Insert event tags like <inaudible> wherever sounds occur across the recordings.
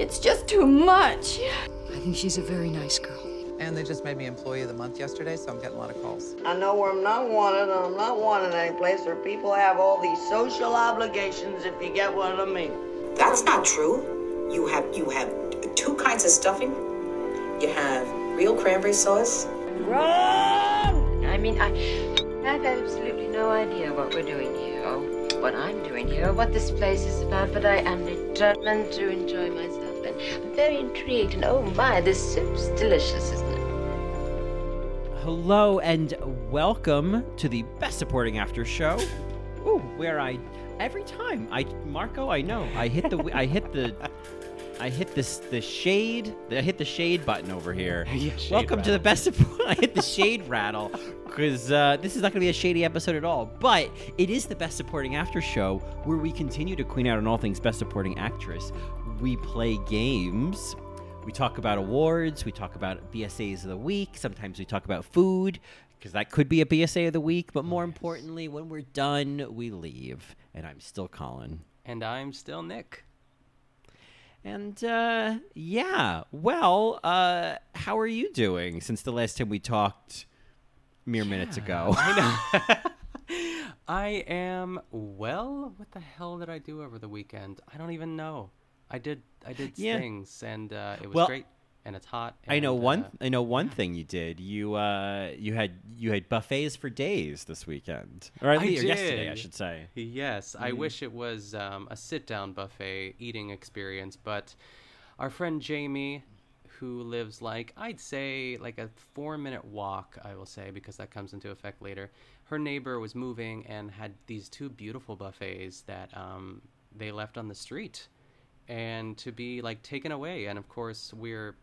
It's just too much. I think she's a very nice girl. And they just made me Employee of the Month yesterday, so I'm getting a lot of calls. I know where I'm not wanted, and I'm not wanted any place where people have all these social obligations, if you get what I mean. That's not true. You have you have two kinds of stuffing. You have real cranberry sauce. Run! I mean, I have absolutely no idea what we're doing here, or what I'm doing here, or what this place is about, but I am determined to enjoy myself, and I'm very intrigued, and oh my, this soup's delicious, isn't it? Hello and welcome to the Best Supporting After Show. Ooh, where I every time I Marco, I know I hit the I hit the I hit this the shade I hit the shade button over here. <laughs> Yeah, shade welcome to the. Best Support. <laughs> I hit the shade rattle because uh, this is not going to be a shady episode at all. But it is the Best Supporting After Show where we continue to queen out on all things Best Supporting Actress. We play games. We talk about awards. We talk about BSAs of the week. Sometimes we talk about food because that could be a BSA of the week. But more importantly, when we're done, we leave. And I'm still Colin. And I'm still Nick. And uh, yeah, well, uh, how are you doing since the last time we talked mere minutes ago? <laughs> I, <laughs> I am well. What the hell did I do over the weekend? I don't even know. I did I did Yeah. things and uh, it was Well, great and it's hot. I know one. uh, I know one thing you did. You uh, you had you had buffets for days this weekend, or at I least yesterday, I should say. Yes, Mm. I wish it was um, a sit-down buffet eating experience, but our friend Jamie, who lives like I'd say like a four-minute walk, I will say because that comes into effect later. Her neighbor was moving and had these two beautiful buffets that um, they left on the street, and to be like taken away. And of course, we're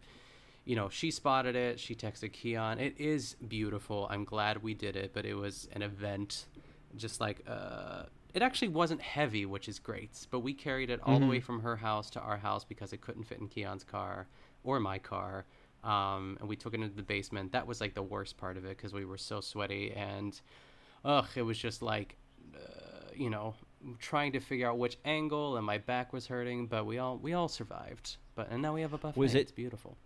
you know, she spotted it. She texted Keon. It is beautiful. I'm glad we did it, but it was an event. Just like, uh, it actually wasn't heavy, which is great. But we carried it all the way from her house to our house because it couldn't fit in Keon's car or my car. Um, and we took it into the basement. That was like the worst part of it because we were so sweaty and, ugh, it was just like, uh, you know, trying to figure out which angle, and my back was hurting. But we all we all survived. But and now we have a buffet. Was it- It's beautiful.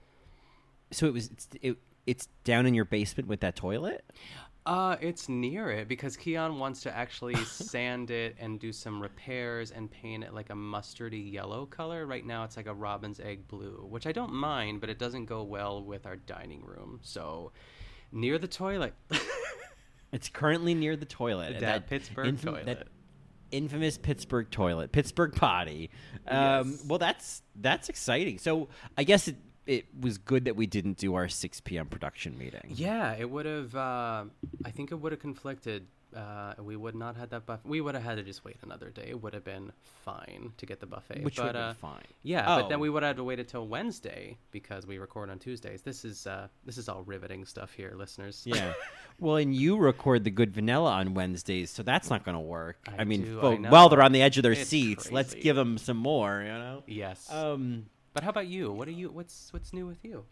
So it was it's it, it's down in your basement with that toilet. Uh, it's near it because Keon wants to actually <laughs> sand it and do some repairs and paint it like a mustardy yellow color. Right now, it's like a robin's egg blue, which I don't mind, but it doesn't go well with our dining room. So, near the toilet. <laughs> It's currently near the toilet. That Pittsburgh toilet. That infamous Pittsburgh toilet, Pittsburgh potty. Um, Yes. Well, that's that's exciting. So I guess it it was good that we didn't do our 6 p.m. production meeting. yeah, it would have. Uh, I think it would have conflicted. Uh, we would not had that buffet. We would have had to just wait another day. It would have been fine to get the buffet. Which but, would have uh, been fine. Yeah, but then Oh. we would have to wait until Wednesday because we record on Tuesdays. This is uh, this is all riveting stuff here, listeners. Yeah. <laughs> well, and you record the good vanilla on Wednesdays, so that's not going to work. I, I mean, do, I fo- while they're on the edge of their It's seats, let's give them some more, you know? yes. Um, but how about you? What are you? What's what's new with you?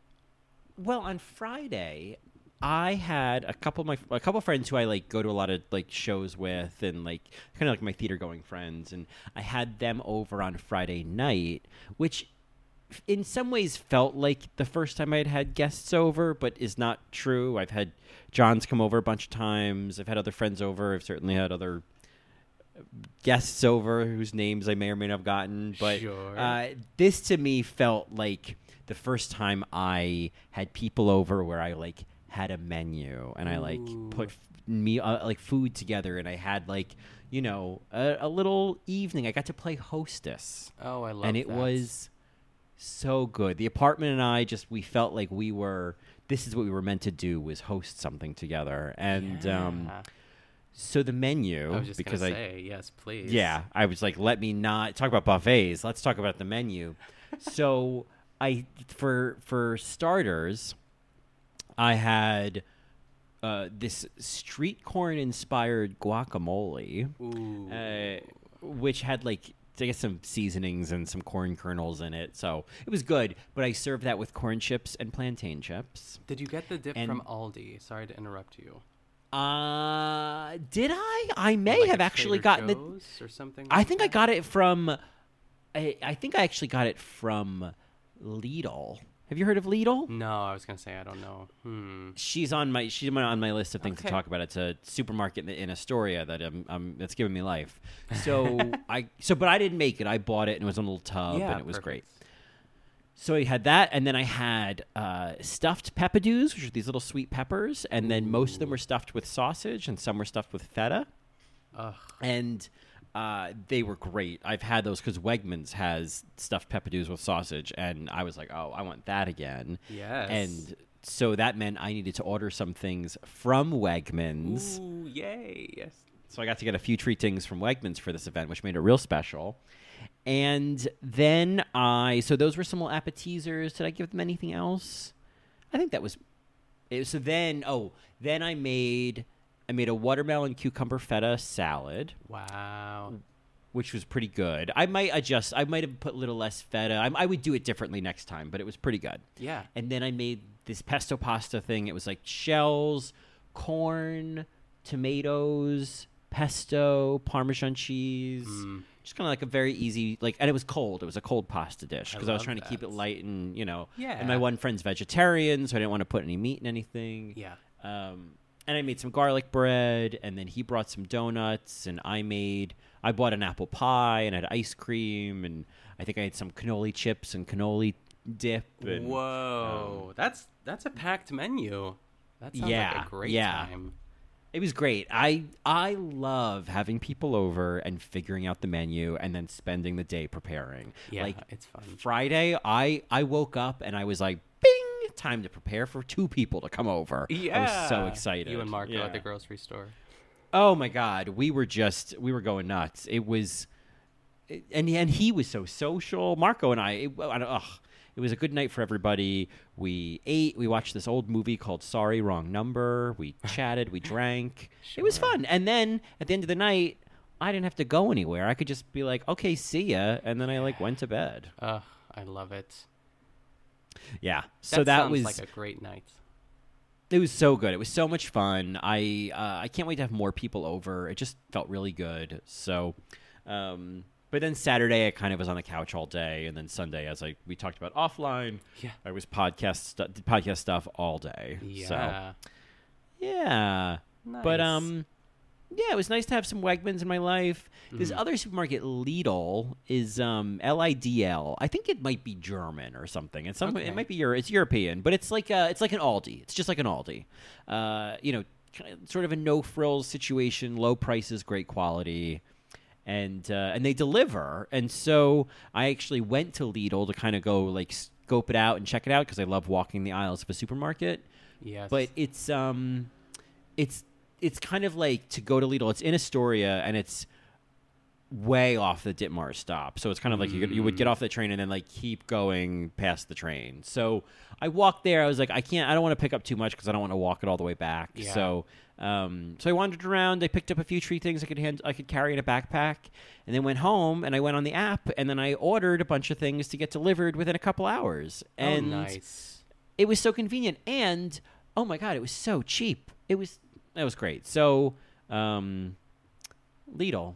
Well, on Friday, I had a couple of my a couple of friends who I like go to a lot of like shows with, and like kind of like my theater going friends, and I had them over on Friday night, which in some ways felt like the first time I'd had guests over, but is not true. I've had John's come over a bunch of times. I've had other friends over. I've certainly had other guests over whose names I may or may not have gotten. But Sure. uh, this to me felt like the first time I had people over where I like had a menu and I like put me uh, like food together and I had like you know a, a little evening. I got to play hostess Oh, I love it. and it that. was so good. The apartment and I just we felt like we were this is what we were meant to do was host something together. And um so the menu I was just because I say yes, please. yeah, I was like let me not talk about buffets. Let's talk about the menu. <laughs> so I for for starters I had uh, this street corn inspired guacamole Ooh. uh, which had like I guess some seasonings and some corn kernels in it. So it was good. But I served that with corn chips and plantain chips. Did you get the dip and- from Aldi? Sorry to interrupt you. Uh, did I? I may Like have actually Trader gotten Joe's or something. it. I like think I got it from. I, I think I actually got it from Lidl. Have you heard of Lidl? No, I was gonna say I don't know. Hmm. She's on my she's on my list of things Okay. to talk about. It's a supermarket in, in Astoria that um, um that's giving me life. <laughs> So I so but I didn't make it. I bought it and it was in a little tub and it was great. So I had that, and then I had uh, stuffed peppadews, which are these little sweet peppers, and then most of them were stuffed with sausage, and some were stuffed with feta, Ugh. and uh, they were great. I've had those because Wegmans has stuffed peppadews with sausage, and I was like, oh, I want that again. Yes. And so that meant I needed to order some things from Wegmans. Ooh, yay! Yes. So I got to get a few treat things from Wegmans for this event, which made it real special. And then I, so those were some little appetizers. Did I give them anything else? I think that was. It, so then, oh, then I made, I made a watermelon cucumber feta salad, Wow. which was pretty good. I might adjust. I might have put a little less feta. I, I would do it differently next time, but it was pretty good. Yeah. And then I made this pesto pasta thing. It was like shells, corn, tomatoes, pesto, Parmesan cheese. Mm. Just kind of like a very easy, like, and it was cold. It was a cold pasta dish because I, was love trying to keep it light and, you know, Yeah. and my one friend's vegetarian, so I didn't want to put any meat in anything. Yeah. Um, and I made some garlic bread, and then he brought some donuts, and I made, I bought an apple pie and had ice cream, and I think I had some cannoli chips and cannoli dip. And, Whoa, um, that's that's a packed menu. That sounds Yeah, like a great yeah. time. It was great. I I love having people over and figuring out the menu and then spending the day preparing. Yeah, like it's fun. Friday, I I woke up and I was like, "Bing! Time to prepare for two people to come over." Yeah, I was so excited. You and Marco Yeah. at the grocery store. Oh my god, we were just we were going nuts. It was, and and he was so social. Marco and I, it, I ugh, it was a good night for everybody. We ate. We watched this old movie called Sorry Wrong Number. We <laughs> chatted. We drank. It was fun. And then at the end of the night, I didn't have to go anywhere. I could just be like, okay, see ya, and then I like went to bed. Ugh, I love it. Yeah. So that sounds was like a great night. It was so good. It was so much fun. I uh, I can't wait to have more people over. It just felt really good. So, um, but then Saturday I kind of was on the couch all day, and then Sunday, as I we talked about offline, Yeah. I was podcast stu- podcast stuff all day. So Yeah. yeah, but um, yeah, it was nice to have some Wegmans in my life. This Mm-hmm. other supermarket, Lidl, is um L I D L. I think it might be German or something. It's some. Okay. It might be Euro. It's European, but it's like uh it's like an Aldi. It's just like an Aldi. Uh, you know, kind of- sort of a no frills situation, low prices, great quality. And uh, and they deliver, and so I actually went to Lidl to kind of go like scope it out and check it out because I love walking the aisles of a supermarket Yes. but it's um it's it's kind of like to go to Lidl. It's in Astoria and it's way off the Ditmar stop. So it's kind of like you, you would get off the train and then like keep going past the train. So I walked there. I was like, I can't. I don't want to pick up too much because I don't want to walk it all the way back. Yeah. So um, so I wandered around. I picked up a few tree things I could hand I could carry in a backpack, and then went home and I went on the app and then I ordered a bunch of things to get delivered within a couple hours. And oh, nice. it was so convenient and oh my god it was so cheap it was that was great so um lidl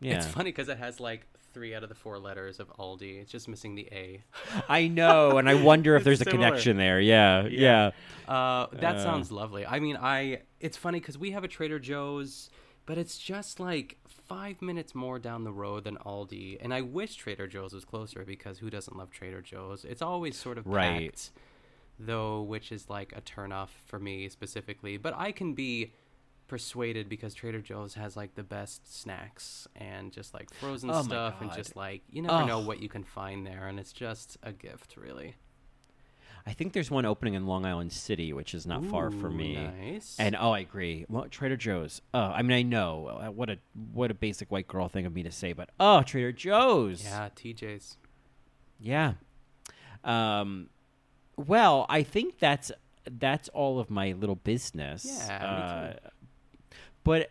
yeah It's funny because it has like three out of the four letters of Aldi. It's just missing the A. i know and i wonder if <laughs> there's a similar. connection there yeah yeah, Uh, that Uh. sounds lovely. I mean, I it's funny because we have a Trader Joe's, but it's just like five minutes more down the road than Aldi, and I wish Trader Joe's was closer because who doesn't love Trader Joe's? It's always sort of Right. packed, though, which is like a turnoff for me specifically. But I can be persuaded because Trader Joe's has like the best snacks and just like frozen Oh stuff and just like you never know what you can find there, and it's just a gift, really. i think there's one opening in long island city which is not far from me Nice. and oh i agree well trader joe's uh, i mean i know uh, what a what a basic white girl thing of me to say but oh trader joe's yeah, TJ's. Yeah. Um, well, I think that's that's all of my little business. Yeah, Uh, but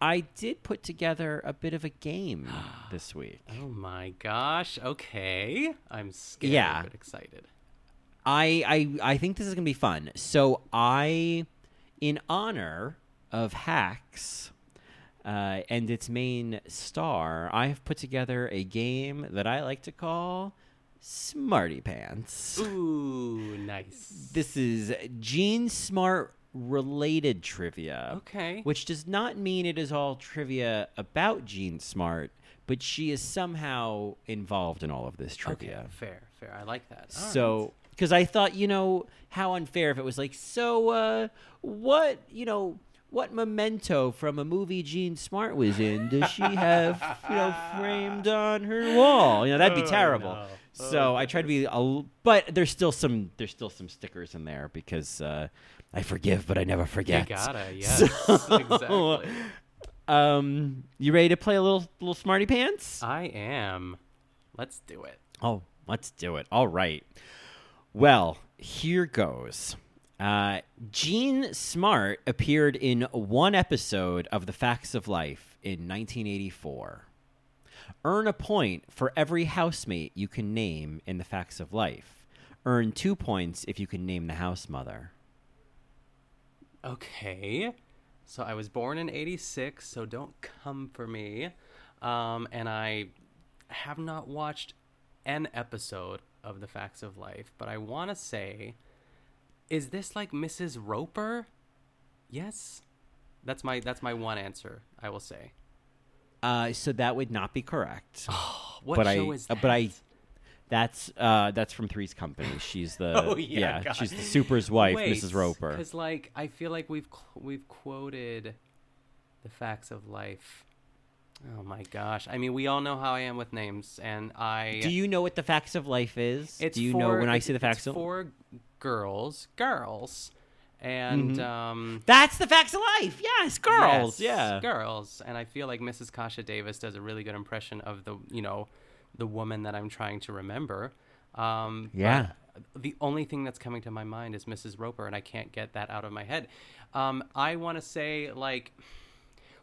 I did put together a bit of a game <gasps> this week. Oh my gosh. Okay. I'm scared Yeah. but excited. I, I I think this is gonna be fun. So I, in honor of Hacks. Uh, and its main star, I have put together a game that I like to call Smarty Pants. Ooh, nice. This is Jean Smart related trivia. Okay. Which does not mean it is all trivia about Jean Smart, but she is somehow involved in all of this Okay, trivia. fair, fair. I like that. All right. So, because I thought, you know, how unfair if it was like, so, uh, what, you know, what memento from a movie Jean Smart was in does she have, you know, <laughs> framed on her wall? You know, that'd be terrible. no. So I tried to be, a, but there's still some, there's still some stickers in there because uh, I forgive, but I never forget. you gotta, <laughs> yes, So- exactly. Um, you ready to play a little, little smarty pants? I am. Let's do it. Oh, let's do it. All right. Well, here goes. Uh, Jean Smart appeared in one episode of The Facts of Life in 1984. Earn a point for every housemate you can name in The Facts of Life. Earn two points if you can name the house mother. Okay. So I was born in 86, so don't come for me. Um, and I have not watched an episode of The Facts of Life, but I want to say is this like Mrs. Roper? Yes. That's my that's my one answer, I will say. Uh, so that would not be correct. <gasps> What but show I, is uh, that? but I, that's uh, that's from Three's Company. She's the <laughs> Oh, yeah, God. she's the super's wife, Wait, Mrs. Roper. Because like I feel like we've we've quoted the facts of life. Oh my gosh! I mean, we all know how I am with names, and I. Do you know what the facts of life is? It's Do you for, know when I say the facts it's of for girls, girls, and Mm-hmm. um. That's the facts of life. Yes, girls. yes, yeah. girls, and I feel like Mrs. Kasha Davis does a really good impression of the you know, the woman that I'm trying to remember. Um, Yeah. The only thing that's coming to my mind is Mrs. Roper, and I can't get that out of my head. Um, I want to say like.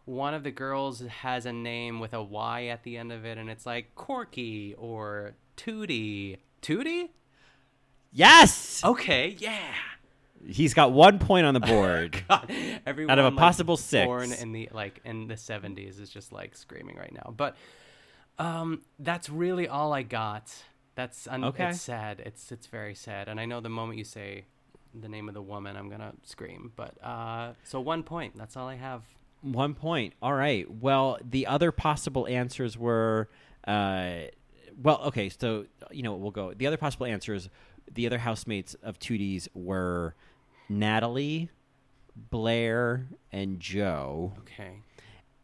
One of the girls has a name with a Y at the end of it, and it's like Corky or Tootie. Tootie? Yes. Okay, yeah. He's got one point on the <laughs> board. God, everyone Out of a like, possible six. born in the like in the seventies is just like screaming right now. But um, that's really all I got. That's un- Okay. It's sad. It's it's very sad. And I know the moment you say the name of the woman, I'm gonna scream. But uh, so one point. That's all I have. one point. All right. Well, the other possible answers were, uh, well, okay. So you know, we'll go. The other possible answers, the other housemates of Tootie's were Natalie, Blair, and Jo, Okay,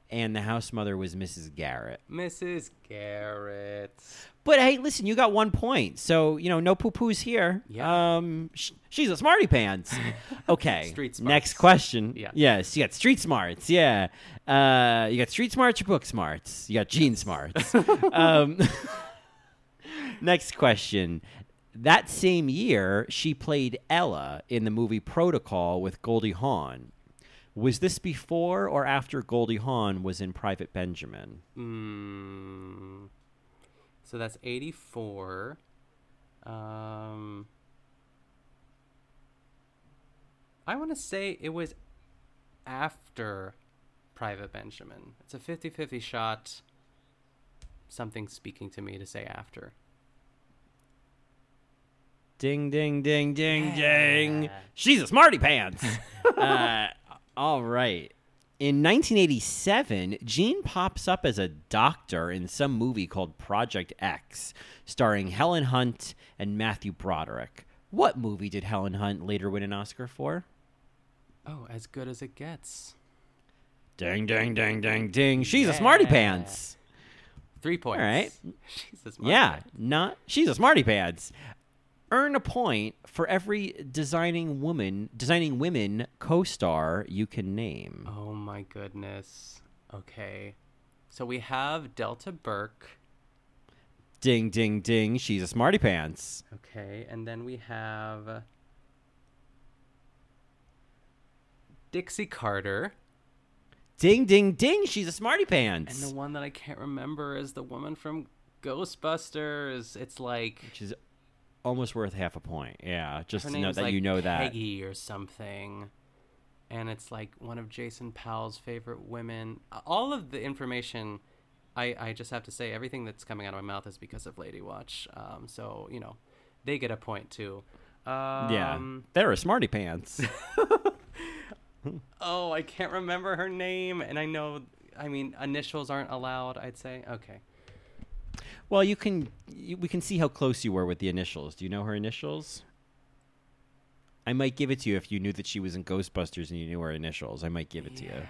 and the house mother was Mrs. Garrett. Mrs. Garrett. But hey, listen, you got one point, so you know no poo poos here. Yeah. Um, sh- she's a smarty pants. <laughs> Okay. Street Next question. Yeah. Yes, you got street smarts. Yeah. Uh, you got street smarts or book smarts. You got gene smarts. <laughs> um, <laughs> next question. That same year, she played Ella in the movie Protocol with Goldie Hawn. Was this before or after Goldie Hawn was in Private Benjamin? Mm, so that's 84. Um, I want to say it was after Private Benjamin. It's a 50 50 shot. Something speaking to me to say after. Ding, ding, ding, ding, ding. She's a smarty pants. <laughs> uh, all right. In 1987, Jean pops up as a doctor in some movie called Project X, starring Helen Hunt and Matthew Broderick. What movie did Helen Hunt later win an Oscar for? Oh, as good as it gets. Ding, ding, ding, ding, ding. She's a smarty pants. Three points. All right. <laughs> She's a smart Yeah, guy. not she's a smarty pants. Earn a point for every designing woman, designing women co-star you can name. Oh my goodness. Okay. So we have Delta Burke. Ding, ding, ding. She's a smarty pants. Okay, and then we have Dixie Carter. Ding, ding, ding. She's a smarty pants. And the one that I can't remember is the woman from Ghostbusters. It's like Which is almost worth half a point. Yeah, just her to know that like you know that. Peggy or something. And it's like one of Jason Powell's favorite women. All of the information I, I just have to say everything that's coming out of my mouth is because of Lady Watch. Um, so you know, they get a point too. Um, yeah, they're a smarty pants. <laughs> Oh, I can't remember her name, and I know. I mean, initials aren't allowed. I'd say. Okay. Well, you can you, we can see how close you were with the initials. Do you know her initials? I might give it to you if you knew that she was in Ghostbusters and you knew her initials. I might give it to you.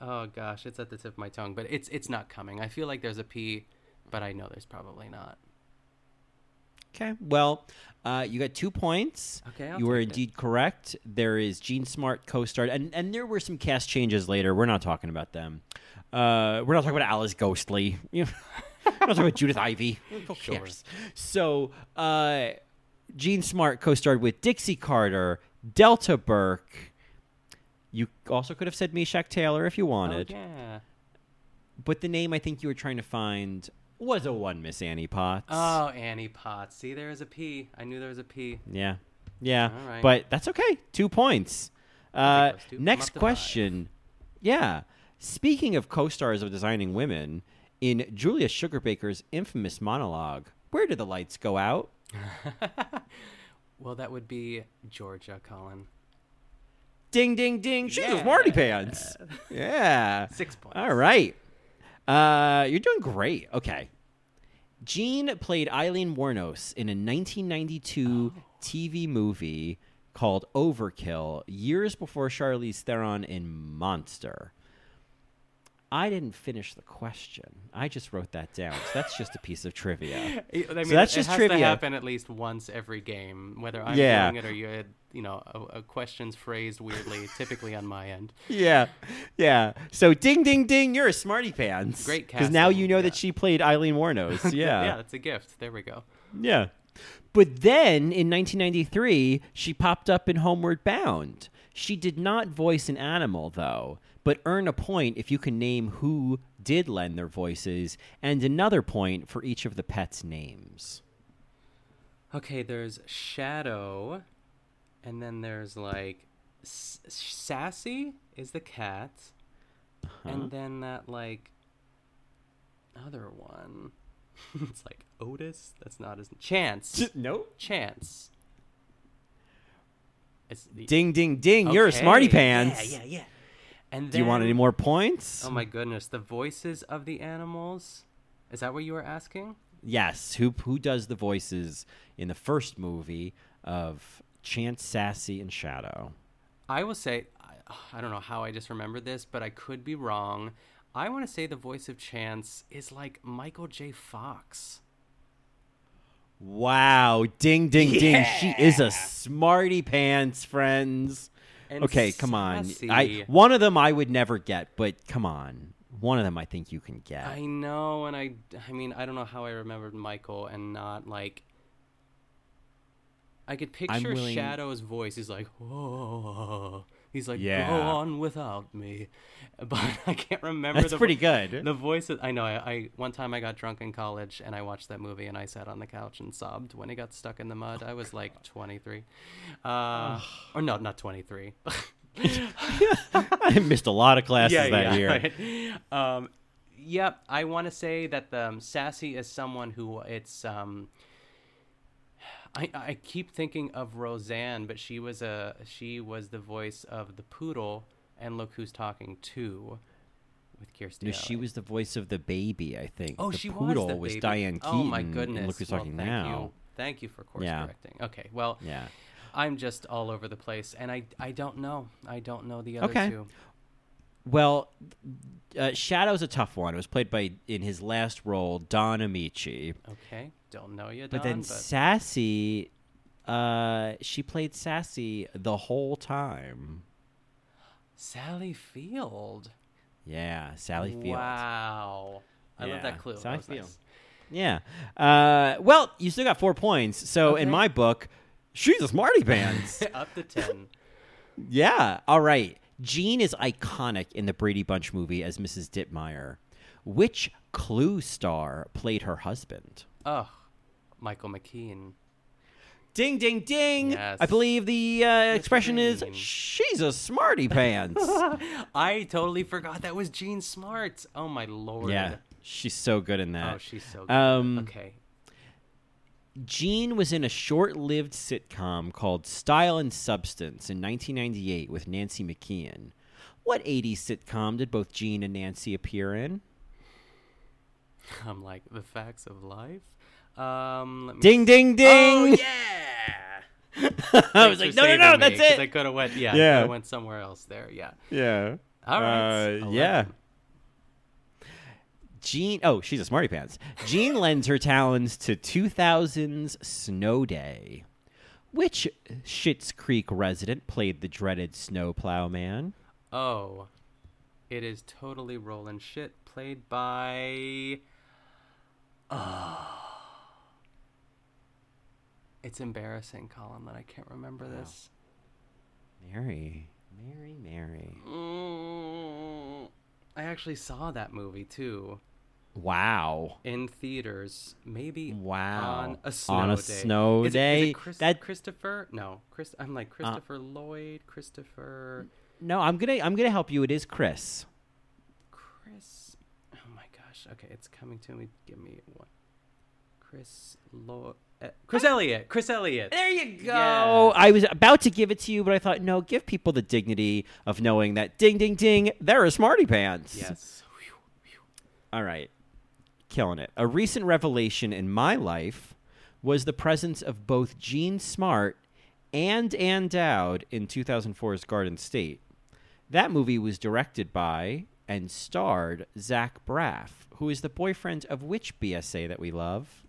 Oh gosh, it's at the tip of my tongue, but it's it's not coming. I feel like there's a P, but I know there's probably not. Okay. Well, uh, you got two points. Okay, I'll you were take it. indeed correct. There is Jean Smart co-starred, and and there were some cast changes later. We're not talking about them. Uh, we're not talking about Alice Ghostley. <laughs> We're not talking about Judith Ivey. Who cares? So, uh, Jean Smart co-starred with Dixie Carter, Delta Burke. You also could have said Meshach Taylor if you wanted, Oh, yeah. but the name I think you were trying to find was a one Miss Annie Potts. Oh, Annie Potts. See, there is a P. I knew there was a P. Yeah. Yeah. All right. But that's okay. Two points. Uh. Next question. Yeah. Speaking of co stars of Designing Women, in Julia Sugarbaker's infamous monologue, Where Did the Lights Go Out? <laughs> Well, that would be Georgia, Colin. Ding, ding, ding. She's a smarty pants. <laughs> Yeah. Six points. All right. Uh, you're doing great. Okay. Jean played Aileen Wuornos in a 1992 TV movie called Overkill, years before Charlize Theron in Monster. I didn't finish the question. I just wrote that down. So that's just a piece of trivia. <laughs> I mean, that's it just has trivia. to happen at least once every game, whether I'm Yeah. doing it or you had, you know, a, a question's phrased weirdly, <laughs> typically on my end. Yeah, yeah. So ding, ding, ding. You're a smarty pants. Great cast. Because now you know that she played Aileen Wuornos. <laughs> Yeah. yeah, that's a gift. There we go. Yeah. But then in 1993, she popped up in Homeward Bound. She did not voice an animal, though, but earn a point if you can name who did lend their voices, and another point for each of the pets' names. Okay, there's Shadow, and then there's like S- Sassy is the cat, uh-huh. and then that like other one. <laughs> it's like Otis. That's not his Chance. no Chance. It's the, Ding, ding, ding. You're a smarty pants. Yeah, yeah, yeah. And Do you want any more points? Oh my goodness, the voices of the animals. Is that what you were asking? Yes. Who who does the voices in the first movie of Chance, Sassy, and Shadow? I will say, I, I don't know how I just remembered this, but I could be wrong. I want to say the voice of Chance is like Michael J. Fox. Wow. Ding, ding, ding. She is a smarty pants, friends. And okay, come on. I one of them I would never get, but come on. One of them I think you can get. I know, and I, I mean, I don't know how I remembered Michael and not like. I could picture willing- Shadow's voice. He's like, "Whoa," he's like, Yeah. "Go on without me," <laughs> but I can't remember. That's the pretty good. The voice. Of, I know. I, I one time I got drunk in college and I watched that movie and I sat on the couch and sobbed when he got stuck in the mud. I was like 23, uh, or no, not 23. <laughs> <laughs> I missed a lot of classes that year. right. Um, yep, I want to say that the um, sassy is someone who it's. Um, I, I keep thinking of Roseanne, but she was a she was the voice of the poodle, and look who's talking too, with Kirstie. No, she was the voice of the baby, I think. Oh, the she poodle was the baby. Diane Keaton. Oh my goodness! Look who's Well, talking thank now. You. Thank you for course Yeah. correcting. Okay, well, Yeah. I'm just all over the place, and I I don't know. I don't know the other Okay. two. Well, uh, Shadow's a tough one. It was played by in his last role Don Ameche, Okay, don't know you, but Don, then Sassy, uh, she played Sassy the whole time. Sally Field. Yeah, Sally Field. Wow. I love that clue. Sally that Field. nice. Yeah. Uh, well, you still got four points. So in my book, she's a smarty pants. <laughs> Up to 10. <laughs> yeah. All right. Jean is iconic in the Brady Bunch movie as Mrs. Dittmeyer. Which Clue star played her husband? oh, Michael McKean. Ding, ding, ding. Yes. I believe the uh, expression is she's a smarty pants. <laughs> I totally forgot that was Jean Smart. Oh, my lord. yeah. She's so good in that. Oh, she's so good. Um, okay. Jean was in a short-lived sitcom called Style and Substance in 1998 with Nancy McKeon. What 80s sitcom did both Jean and Nancy appear in? <laughs> I'm like the facts of life. Um, let me Ding, ding, ding! Oh yeah. <laughs> I was like, no, no, no, that's I it. could have went. Yeah, Yeah. I went somewhere else there. Yeah. Yeah. All right. Uh, yeah. Jean, oh, she's a smarty pants. Jean lends her talents to 2000's Snow Day. Which Schitt's Creek resident played the dreaded snowplow man? Oh, it is totally Roland Schitt. Played by. Oh. It's embarrassing, Colin, that I can't remember this. Mary, Mary, Mary. Mm, I actually saw that movie too Wow. in theaters. Maybe Wow. on a snow On a day. snow Is it- is it Chris- That- Uh, Christopher? No, Chris. I'm like Christopher Lloyd. Christopher. No, I'm gonna I'm gonna help you. It is Chris. Chris. Oh my gosh. Okay, it's coming to me. Give me one. Chris Lloyd. Uh, Chris Elliott. Chris Elliott. There you go. Yeah. I was about to give it to you, but I thought, no, give people the dignity of knowing that ding, ding, ding, they're a smarty pants. Yes. All right. Killing it. A recent revelation in my life was the presence of both Jean Smart and Ann Dowd in 2004's Garden State. That movie was directed by and starred Zach Braff, who is the boyfriend of which BSA that we love?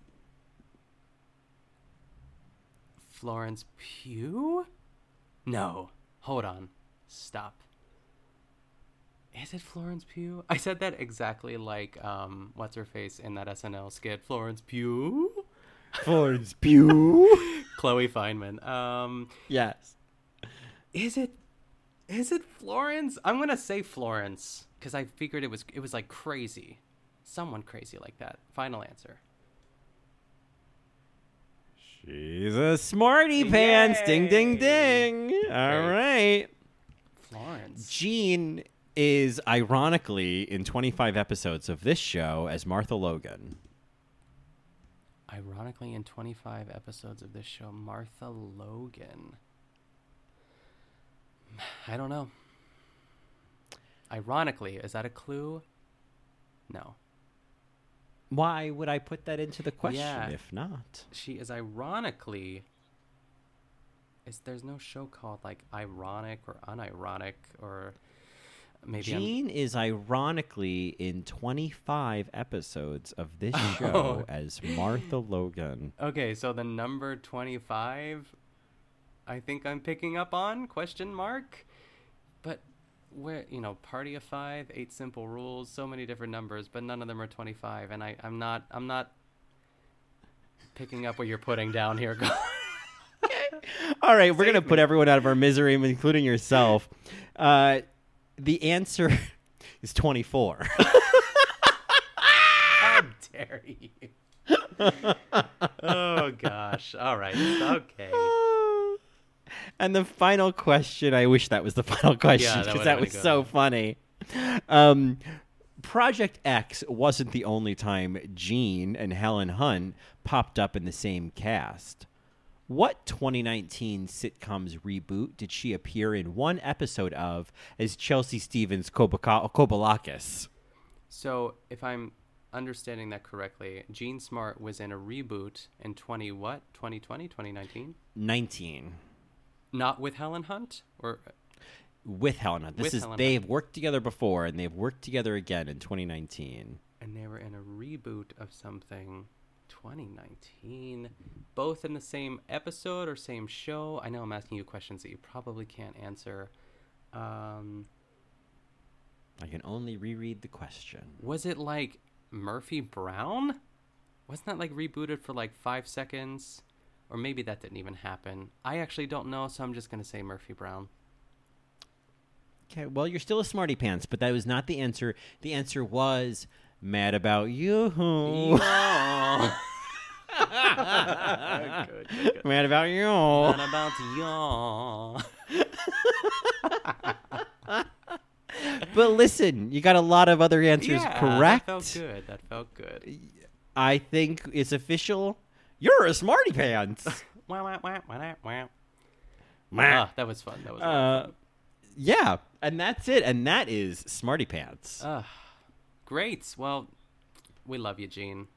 Florence Pugh? No. Hold on. Stop. Is it Florence Pugh? I said that exactly like um what's her face in that SNL skit. Florence Pugh? Florence Pugh. <laughs> Chloe Fineman. Um yes. is it is it Florence? I'm going to say Florence cuz I figured it was it was like crazy. Someone crazy like that. Final answer. She's a smarty pants. Ding, ding, ding. All right. Florence. Jean is ironically in 25 episodes of this show as Martha Logan. Ironically, in 25 episodes of this show, Martha Logan. <sighs> I don't know. Ironically, is that a clue? No. Why would I put that into the question Yeah. if not? She is ironically. Is there's no show called like ironic or unironic or maybe I'm- is ironically in 25 episodes of this <laughs> Oh. show as Martha Logan. Okay, so the number 25 I think I'm picking up on question mark. But where, you know, party of 5, 8 simple rules, so many different numbers, but none of them are 25 and I I'm not I'm not picking up what you're putting down here. <laughs> All right, we're going to Save put everyone out of our misery, including yourself. Uh, the answer <laughs> is 24. <laughs> How dare you? oh gosh. All right. Okay. And the final question, I wish that was the <laughs> final question because would've that was good. so funny. Um, Project X wasn't the only time Jean and Helen Hunt popped up in the same cast. What 2019 sitcom's reboot did she appear in one episode of as Chelsea Stevens Kobalakis? So, if I'm understanding that correctly, Jean Smart was in a reboot in 20 what? 2020, 2019? 19. Not with Helen Hunt or? With Helen Hunt. This With is Helen they've worked together before and they've worked together again in 2019. and they were in a reboot of something 2019 both in the same episode or same show. I know i'm asking you questions that you probably can't answer. Um, I can only reread the question. was it like murphy brown? Wasn't that like rebooted for like five seconds or maybe that didn't even happen i actually don't know so i'm just going to say murphy brown Okay, well, you're still a smarty pants, but that was not the answer. The answer was mad about you. Yeah. <laughs> good, good, good. mad about you. What about y'all? but listen, you got a lot of other answers yeah, correct. That felt good. That felt good. I think it's official. You're a smarty pants. <laughs> Wah, wah, wah, wah, wah. Ah, that was fun. That was Uh, yeah, and that's it. And that is smarty pants. Ah, great. Well, we love you, Jean.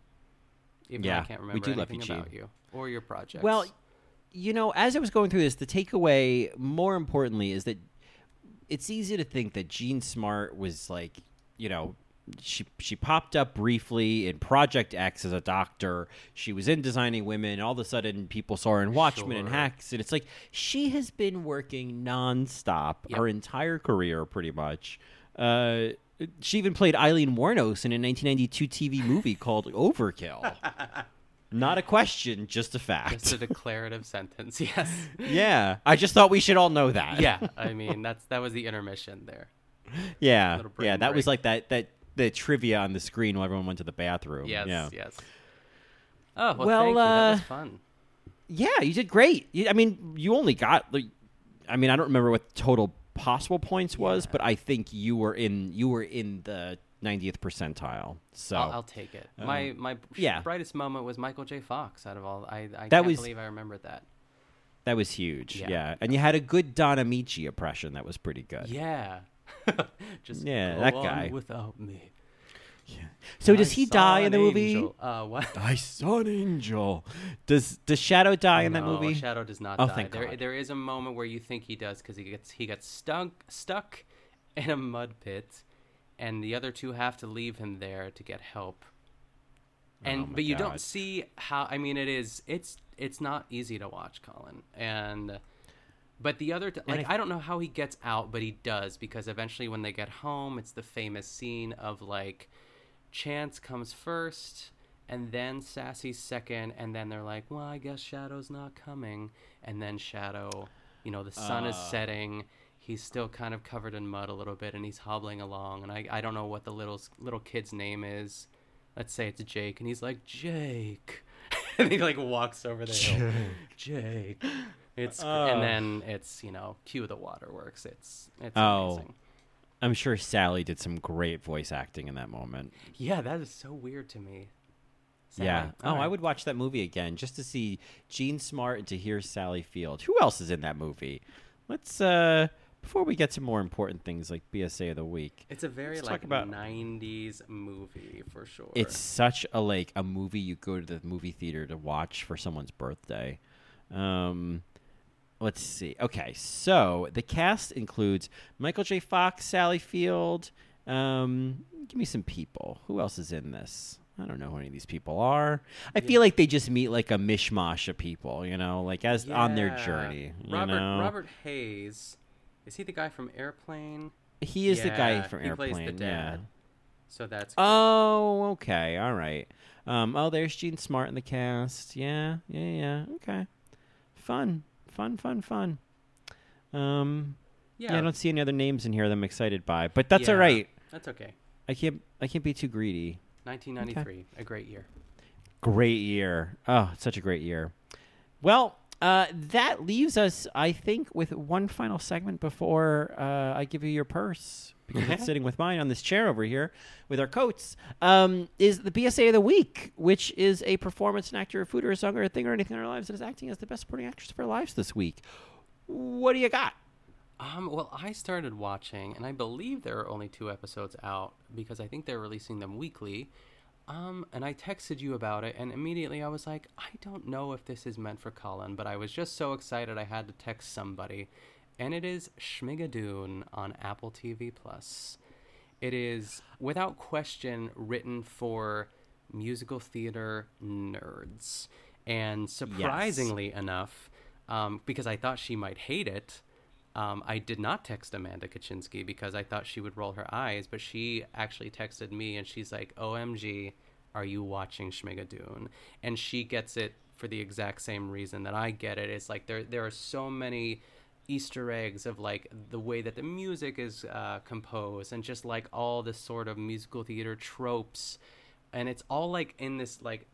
Even Yeah, I can't we remember do love you, anything about Jean. you or your projects. Well, you know, as I was going through this, the takeaway, more importantly, is that it's easy to think that Jean Smart was like, you know, she she popped up briefly in Project X as a doctor. She was in Designing Women. All of a sudden, people saw her in Watchmen and Hacks, and it's like she has been working nonstop Yep. her entire career, pretty much. Uh, she even played Aileen Wuornos in a 1992 TV movie <laughs> called Overkill. Not a question, just a fact. just a declarative sentence. Yes. <laughs> Yeah, I just thought we should all know that. Yeah. I mean, that's that was the intermission there. <laughs> yeah, yeah. That was like that that the trivia on the screen while everyone went to the bathroom. Yes. yeah, Yes. Oh well, Well, thank you. That was uh, fun. yeah. You did great. You, I mean, you only got like, I mean, I don't remember what total possible points was, but I think you were in you were in the 90th percentile. So I'll, I'll take it. my my yeah. brightest moment was Michael J. Fox. Out of all, I I That was- believe I remembered that. that was huge. Yeah. Yeah. and you had a good Don Ameche impression. That was pretty good. Yeah. <laughs> Just Yeah, that guy. without me. So I does he die in the movie? Uh, what? I saw an angel. Does does Shadow die in that No, movie? Shadow does not Oh, die. thank there, God. there is a moment where you think he does because he gets he gets stuck stuck in a mud pit, and the other two have to leave him there to get help. And Oh my but you God. don't see how. I mean, it is it's it's not easy to watch, Colin. And but the other t- like I- I don't know how he gets out, but he does because eventually when they get home, it's the famous scene of like Chance comes first and then Sassy's second and then they're like, "Well, I guess Shadow's not coming." And then Shadow, you know, the sun is Uh. setting. He's still kind of covered in mud a little bit and he's hobbling along and I I don't know what the little little kid's name is. Let's say it's Jake and he's like, "Jake." <laughs> and he like walks over the hill. Jake. It's Oh. and then it's, you know, cue the waterworks. It's it's Oh. amazing. I'm sure Sally did some great voice acting in that moment. Yeah, that is so weird to me. Yeah. Sally. Oh, All I would watch that movie again just to see Jean Smart and to hear Sally Field. Who else is in that movie? Let's uh before we get to more important things like BSA of the week. It's a very like about- 90s movie for sure. It's such a like a movie you go to the movie theater to watch for someone's birthday. Um let's see. Okay, so the cast includes Michael J. Fox, Sally Field. Um, give me some people. Who else is in this? I don't know who any of these people are. I feel like they just meet like a mishmash of people, you know, like as on their journey. Robert know? Robert Hays. Is he the guy from Airplane? he is the guy Yeah, from Airplane. Yeah. So that's Oh, okay, all right. Um, oh, there's Jean Smart in the cast. Yeah, yeah, yeah. Okay, fun, fun, fun, fun. Um, yeah. yeah. I don't see any other names in here that I'm excited by, but that's all Yeah, right. That's okay. I can't, I can't be too greedy. 1993, a great year. Great year. Oh, such a great year. Well, uh, that leaves us, I think, with one final segment before uh, I give you your purse because it's sitting with mine on this chair over here with our coats. Um, is the BSA of the week, which is a performance, an actor, a food, or a song, or a thing, or anything in our lives that is acting as the best supporting actress of our lives this week. What do you got? Um, well, I started watching, and I believe there are only two episodes out because I think they're releasing them weekly. Um, and I texted you about it, and immediately I was like, I don't know if this is meant for Colin, but I was just so excited I had to text somebody. And it is Schmigadoon on Apple TV Plus. It is, without question, written for musical theater nerds. And surprisingly enough, um, because I thought she might hate it, um, I did not text Amanda Kaczynski because I thought she would roll her eyes, but she actually texted me and she's like, OMG, are you watching Schmigadoon? And she gets it for the exact same reason that I get it. It's like there, there are so many Easter eggs of like the way that the music is uh, composed and just like all this sort of musical theater tropes. And it's all like in this like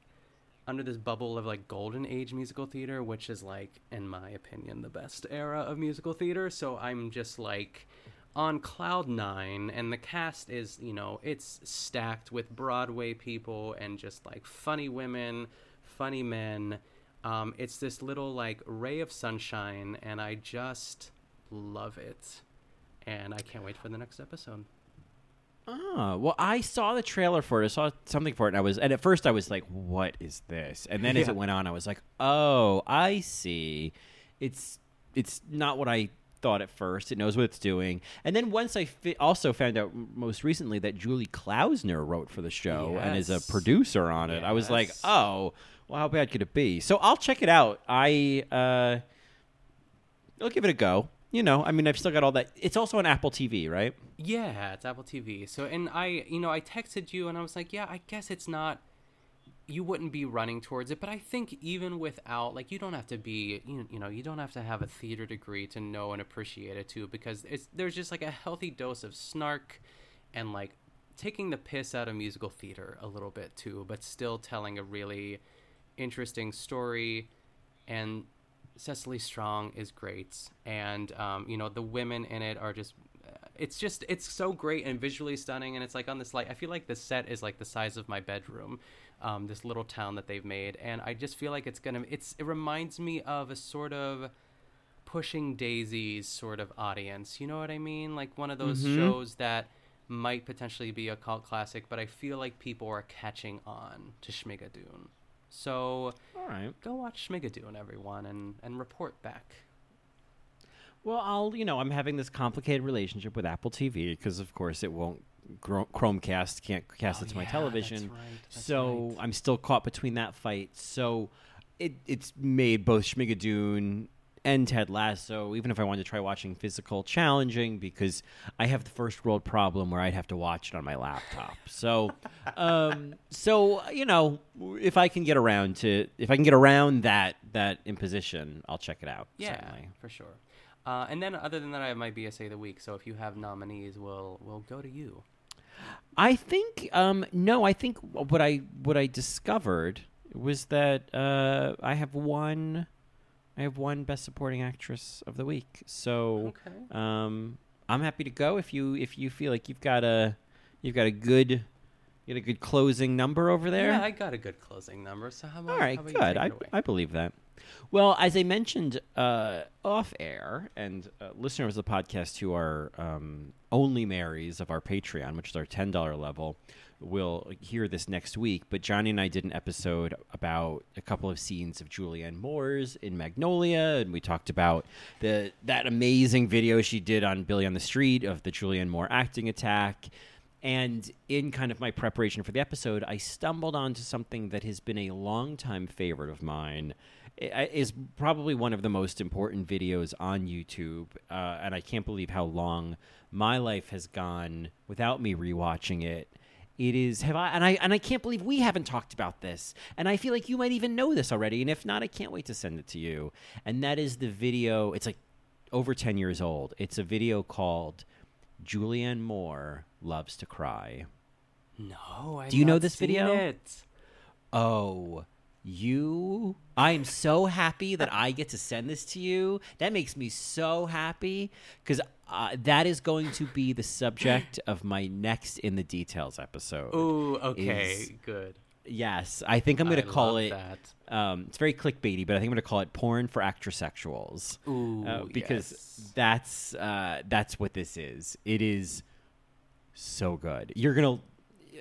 under this bubble of like golden age musical theater which is like in my opinion the best era of musical theater so i'm just like on cloud nine, and the cast is you know it's stacked with Broadway people and just like funny women, funny men. Um, it's this little like ray of sunshine, and I just love it, and I can't wait for the next episode. Oh, well, I saw the trailer for it. I saw something for it, and I was, and at first I was like, "What is this?" And then as it went on, I was like, "Oh, I see. It's it's not what I thought at first. It knows what it's doing." And then once I fi- also found out most recently that Julie Klausner wrote for the show and is a producer producer on it, I was like, "Oh, well, how bad could it be?" So I'll check it out. I uh, I'll give it a go. You know, I mean, I've still got all that. It's also on Apple TV, right? Yeah, it's Apple TV. So, and I, you know, I texted you and I was like, yeah, I guess it's not. You wouldn't be running towards it, but I think even without, like, you don't have to be, you, you know, you don't have to have a theater degree to know and appreciate it too, because it's there's just like a healthy dose of snark, and like taking the piss out of musical theater a little bit too, but still telling a really interesting story, and Cecily Strong is great, and um, you know the women in it are just. It's just it's so great and visually stunning, and it's like on this like I feel like the set is like the size of my bedroom, um, this little town that they've made, and I just feel like it's gonna it's it reminds me of a sort of pushing daisies sort of audience. You know what I mean? Like one of those shows that might potentially be a cult classic, but I feel like people are catching on to Schmigadoon. So All right. go watch Schmigadoon, everyone, and, and report back. Well, I'll, you know, I'm having this complicated relationship with Apple TV because, of course, it won't. Chromecast can't cast Oh, it to my television, that's right, that's so right. I'm still caught between that fight. So it it's made both Schmigadoon and Ted Lasso, even if I wanted to try watching physical, challenging because I have the first world problem where I'd have to watch it on my laptop. So, um, so you know, if I can get around to if I can get around that that imposition, I'll check it out. Yeah, certainly. for sure. Uh, and then other than that, I have my BSA of the week. So if you have nominees, we'll we'll go to you. I think um, no. I think what I what I discovered was that uh, I have one. I have one Best Supporting Actress of the week. So Okay. um, I'm happy to go if you if you feel like you've got a you've got a good you got a good closing number over there. Yeah, I got a good closing number. So how about All right, about you good. I? I believe that. Well, as I mentioned uh, off air, and uh, listeners of the podcast who are um, only Marys of our Patreon, which is our $10 level, will hear this next week. But Johnny and I did an episode about a couple of scenes of Julianne Moore's in Magnolia, and we talked about the that amazing video she did on Billy on the Street of the Julianne Moore acting attack. And in kind of my preparation for the episode, I stumbled onto something that has been a longtime favorite of mine. I- Is probably one of the most important videos on YouTube, uh, and I can't believe how long my life has gone without me rewatching it. It is have I and I and I can't believe we haven't talked about this. And I feel like you might even know this already. And if not, I can't wait to send it to you. And that is the video. It's like over 10 years old. It's a video called Julianne Moore Loves to Cry. no, I've Do you know this video? It. Oh, you. I am so happy that I get to send this to you. That makes me so happy because uh, that is going to be the subject of my next In the Details episode. Ooh, okay, good. Yes, I think I'm going to call it. that. Um, it's very clickbaity, but I think I'm going to call it "Porn for Actrosexuals." Ooh, uh, because yes. that's uh, that's what this is. It is so good. You're gonna,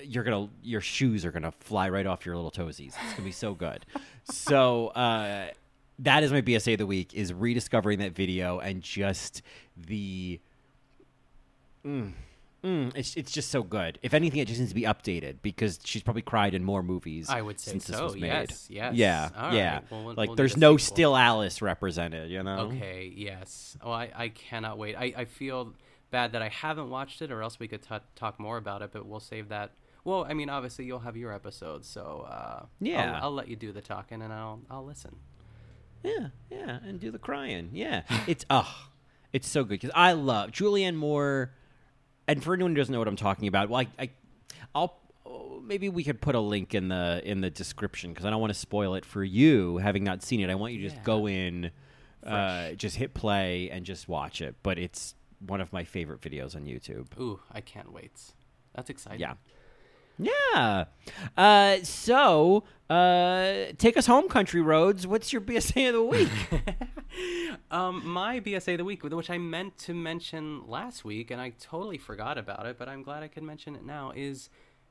you're gonna, your shoes are gonna fly right off your little toesies. It's gonna be so good. <laughs> so uh, that is my BSA of the week: is rediscovering that video and just the. Mm, mm, it's it's just so good. If anything, it just needs to be updated because she's probably cried in more movies. I would say since this so, was made. yes, yes. Yeah, All yeah. right, well, we'll- like we'll there's no sequel. still Alice represented. You know. Okay, yes. Oh, I, I cannot wait. I, I feel bad that I haven't watched it, or else we could t- talk more about it, but we'll save that. Well, I mean, obviously, you'll have your episode, so uh, Yeah. I'll, I'll let you do the talking and I'll, I'll listen. Yeah, yeah, and do the crying. Yeah, it's oh, it's so good because I love Julianne Moore. And for anyone who doesn't know what I'm talking about, well, I, I I'll oh, maybe we could put a link in the in the description because I don't want to spoil it for you having not seen it. I want you to just Yeah. go in, uh, just hit play and just watch it. But it's one of my favorite videos on YouTube. Ooh, I can't wait. That's exciting. Yeah. Yeah. Uh, so, uh, take us home, country roads. What's your BSA of the week? <laughs> Um, my BSA of the week, which I meant to mention last week, and I totally forgot about it, but I'm glad I could mention it now, is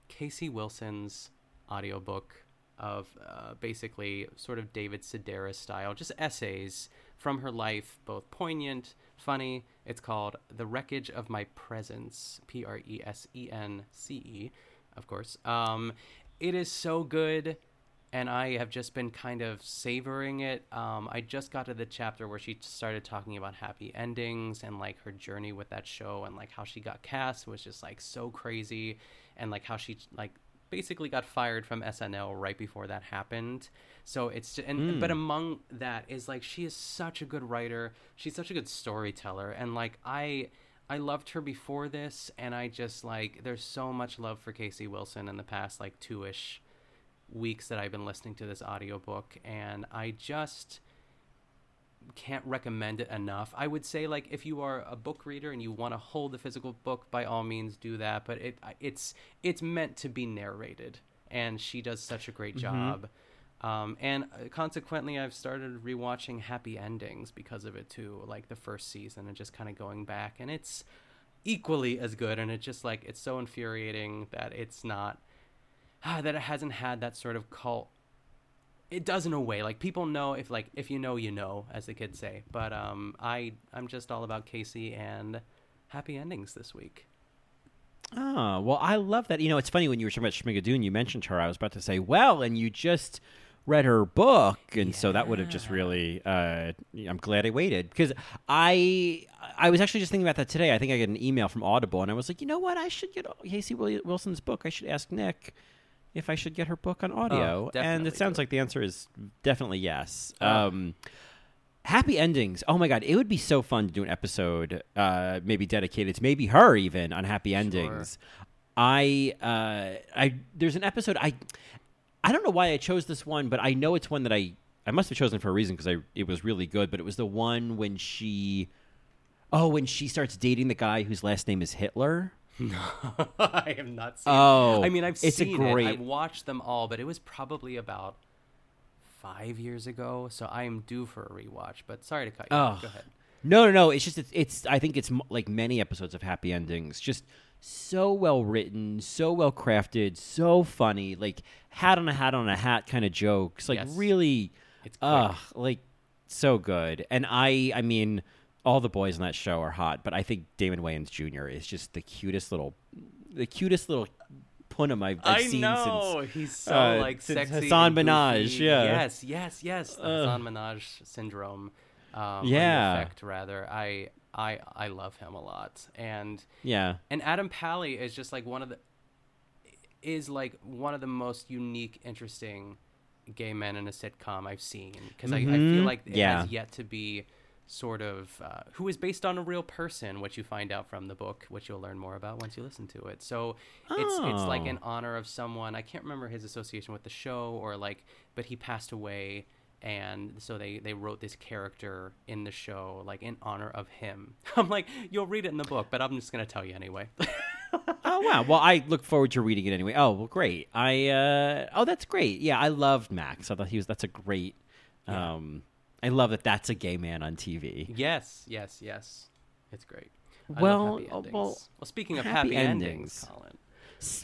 Casey Wilson's audiobook of uh, basically sort of David Sedaris style, just essays from her life, both poignant, funny. It's called The Wreckage of My Presence, P R E S E N C E, of course. Um, it is so good and I have just been kind of savoring it. Um, I just got to the chapter where she started talking about happy endings and like her journey with that show and like how she got cast was just like so crazy, and like how she like basically got fired from SNL right before that happened. So it's just, and but among that is like she is such a good writer. She's such a good storyteller, and like I. I loved her before this, and I just like there's so much love for Casey Wilson in the past like two ish weeks that I've been listening to this audiobook and I just can't recommend it enough. I would say like if you are a book reader and you want to hold the physical book by all means do that, but it it's it's meant to be narrated and she does such a great mm-hmm. job. Um, and uh, consequently, I've started rewatching Happy Endings because of it too, like the first season, and just kind of going back, and it's equally as good. And it's just like it's so infuriating that it's not ah, that it hasn't had that sort of cult it does in a way like people know if like if you know you know as the kids say but um i i'm just all about casey and happy endings this week Oh, well, I love that. You know, it's funny when you were talking about Schmigadoon, you mentioned her. I was about to say, well, and you just read her book, and so that would have just really. Uh, I'm glad I waited because I I was actually just thinking about that today. I think I got an email from Audible, and I was like, you know what? I should get Casey Wilson's book. I should ask Nick if I should get her book on audio, and it sounds like the answer is definitely yes. Oh. Um, Happy endings. Oh my god, it would be so fun to do an episode, uh, maybe dedicated to maybe her even on happy endings. I, uh, I there's an episode I, I don't know why I chose this one, but I know it's one that I I must have chosen for a reason because I it was really good. But it was the one when she, oh, when she starts dating the guy whose last name is Hitler. <laughs> No, i have not seen Oh, i mean i've it's a seen great- it i've watched them all but it was probably about five years ago so i am due for a rewatch but sorry to cut you off Ugh. go ahead No, no, no. It's just it's, it's I think it's like many episodes of Happy Endings, just so well written, so well crafted, so funny. Like hat on a hat on a hat kind of jokes. Like Yes. really, It's uh, like so good. And I, I mean, all the boys on that show are hot, but I think Damon Wayans Jr. is just the cutest little, the cutest little punim I've, I've I seen know since. he's so uh, like since sexy. Hasan Minhaj, yeah. Yes, yes, yes. The Hasan Minhaj syndrome. Um, Yeah. effect rather. I I I love him a lot, and Yeah. and Adam Pally is just like one of the is like one of the most unique, interesting gay men in a sitcom I've seen because I, I feel Mhm. like it Yeah. has yet to be sort of uh, who is based on a real person, which you find out from the book, which you'll learn more about once you listen to it. So it's it's like Oh. in honor of someone. I can't remember his association with the show or like, but he passed away. And so they, they wrote this character in the show, like in honor of him. <laughs> I'm like, you'll read it in the book, but I'm just gonna tell you anyway. <laughs> Oh wow! Well, I look forward to reading it anyway. Oh well, great. I uh, oh that's great. Yeah, I loved Max. I thought he was. That's a great. Um, I love that. That's a gay man on TV. yes, yes, yes. It's great. I Well, happy uh, well, well, speaking of happy happy, endings, endings. Colin.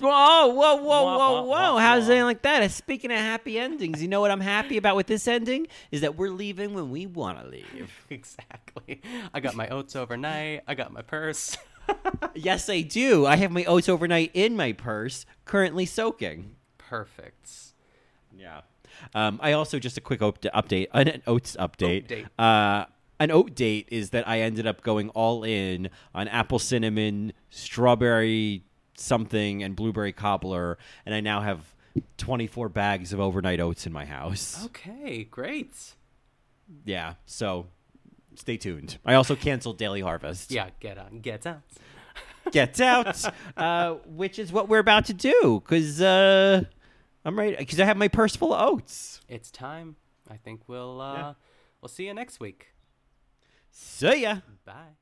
Whoa, whoa, whoa, whoa, whoa! How's it like that? Speaking of happy endings, you know what I'm happy about with this ending is that we're leaving when we want to leave. <laughs> Exactly. I got my oats overnight. I got my purse. <laughs> yes, I do. I have my oats overnight in my purse, currently soaking. Perfect. Yeah. Um, I also just a quick op- update, an, an oats update. Oat date. Uh, an oat date is that I ended up going all in on apple cinnamon, strawberry something, and blueberry cobbler, and I now have 24 bags of overnight oats in my house. Okay, great. Yeah. So stay tuned. I also canceled Daily Harvest. Yeah, get on, get out. Get out, <laughs> uh, which is what we're about to do because uh, I'm ready because I have my purse full of oats. It's time. I think we'll uh, we'll see you next week. See ya. Bye.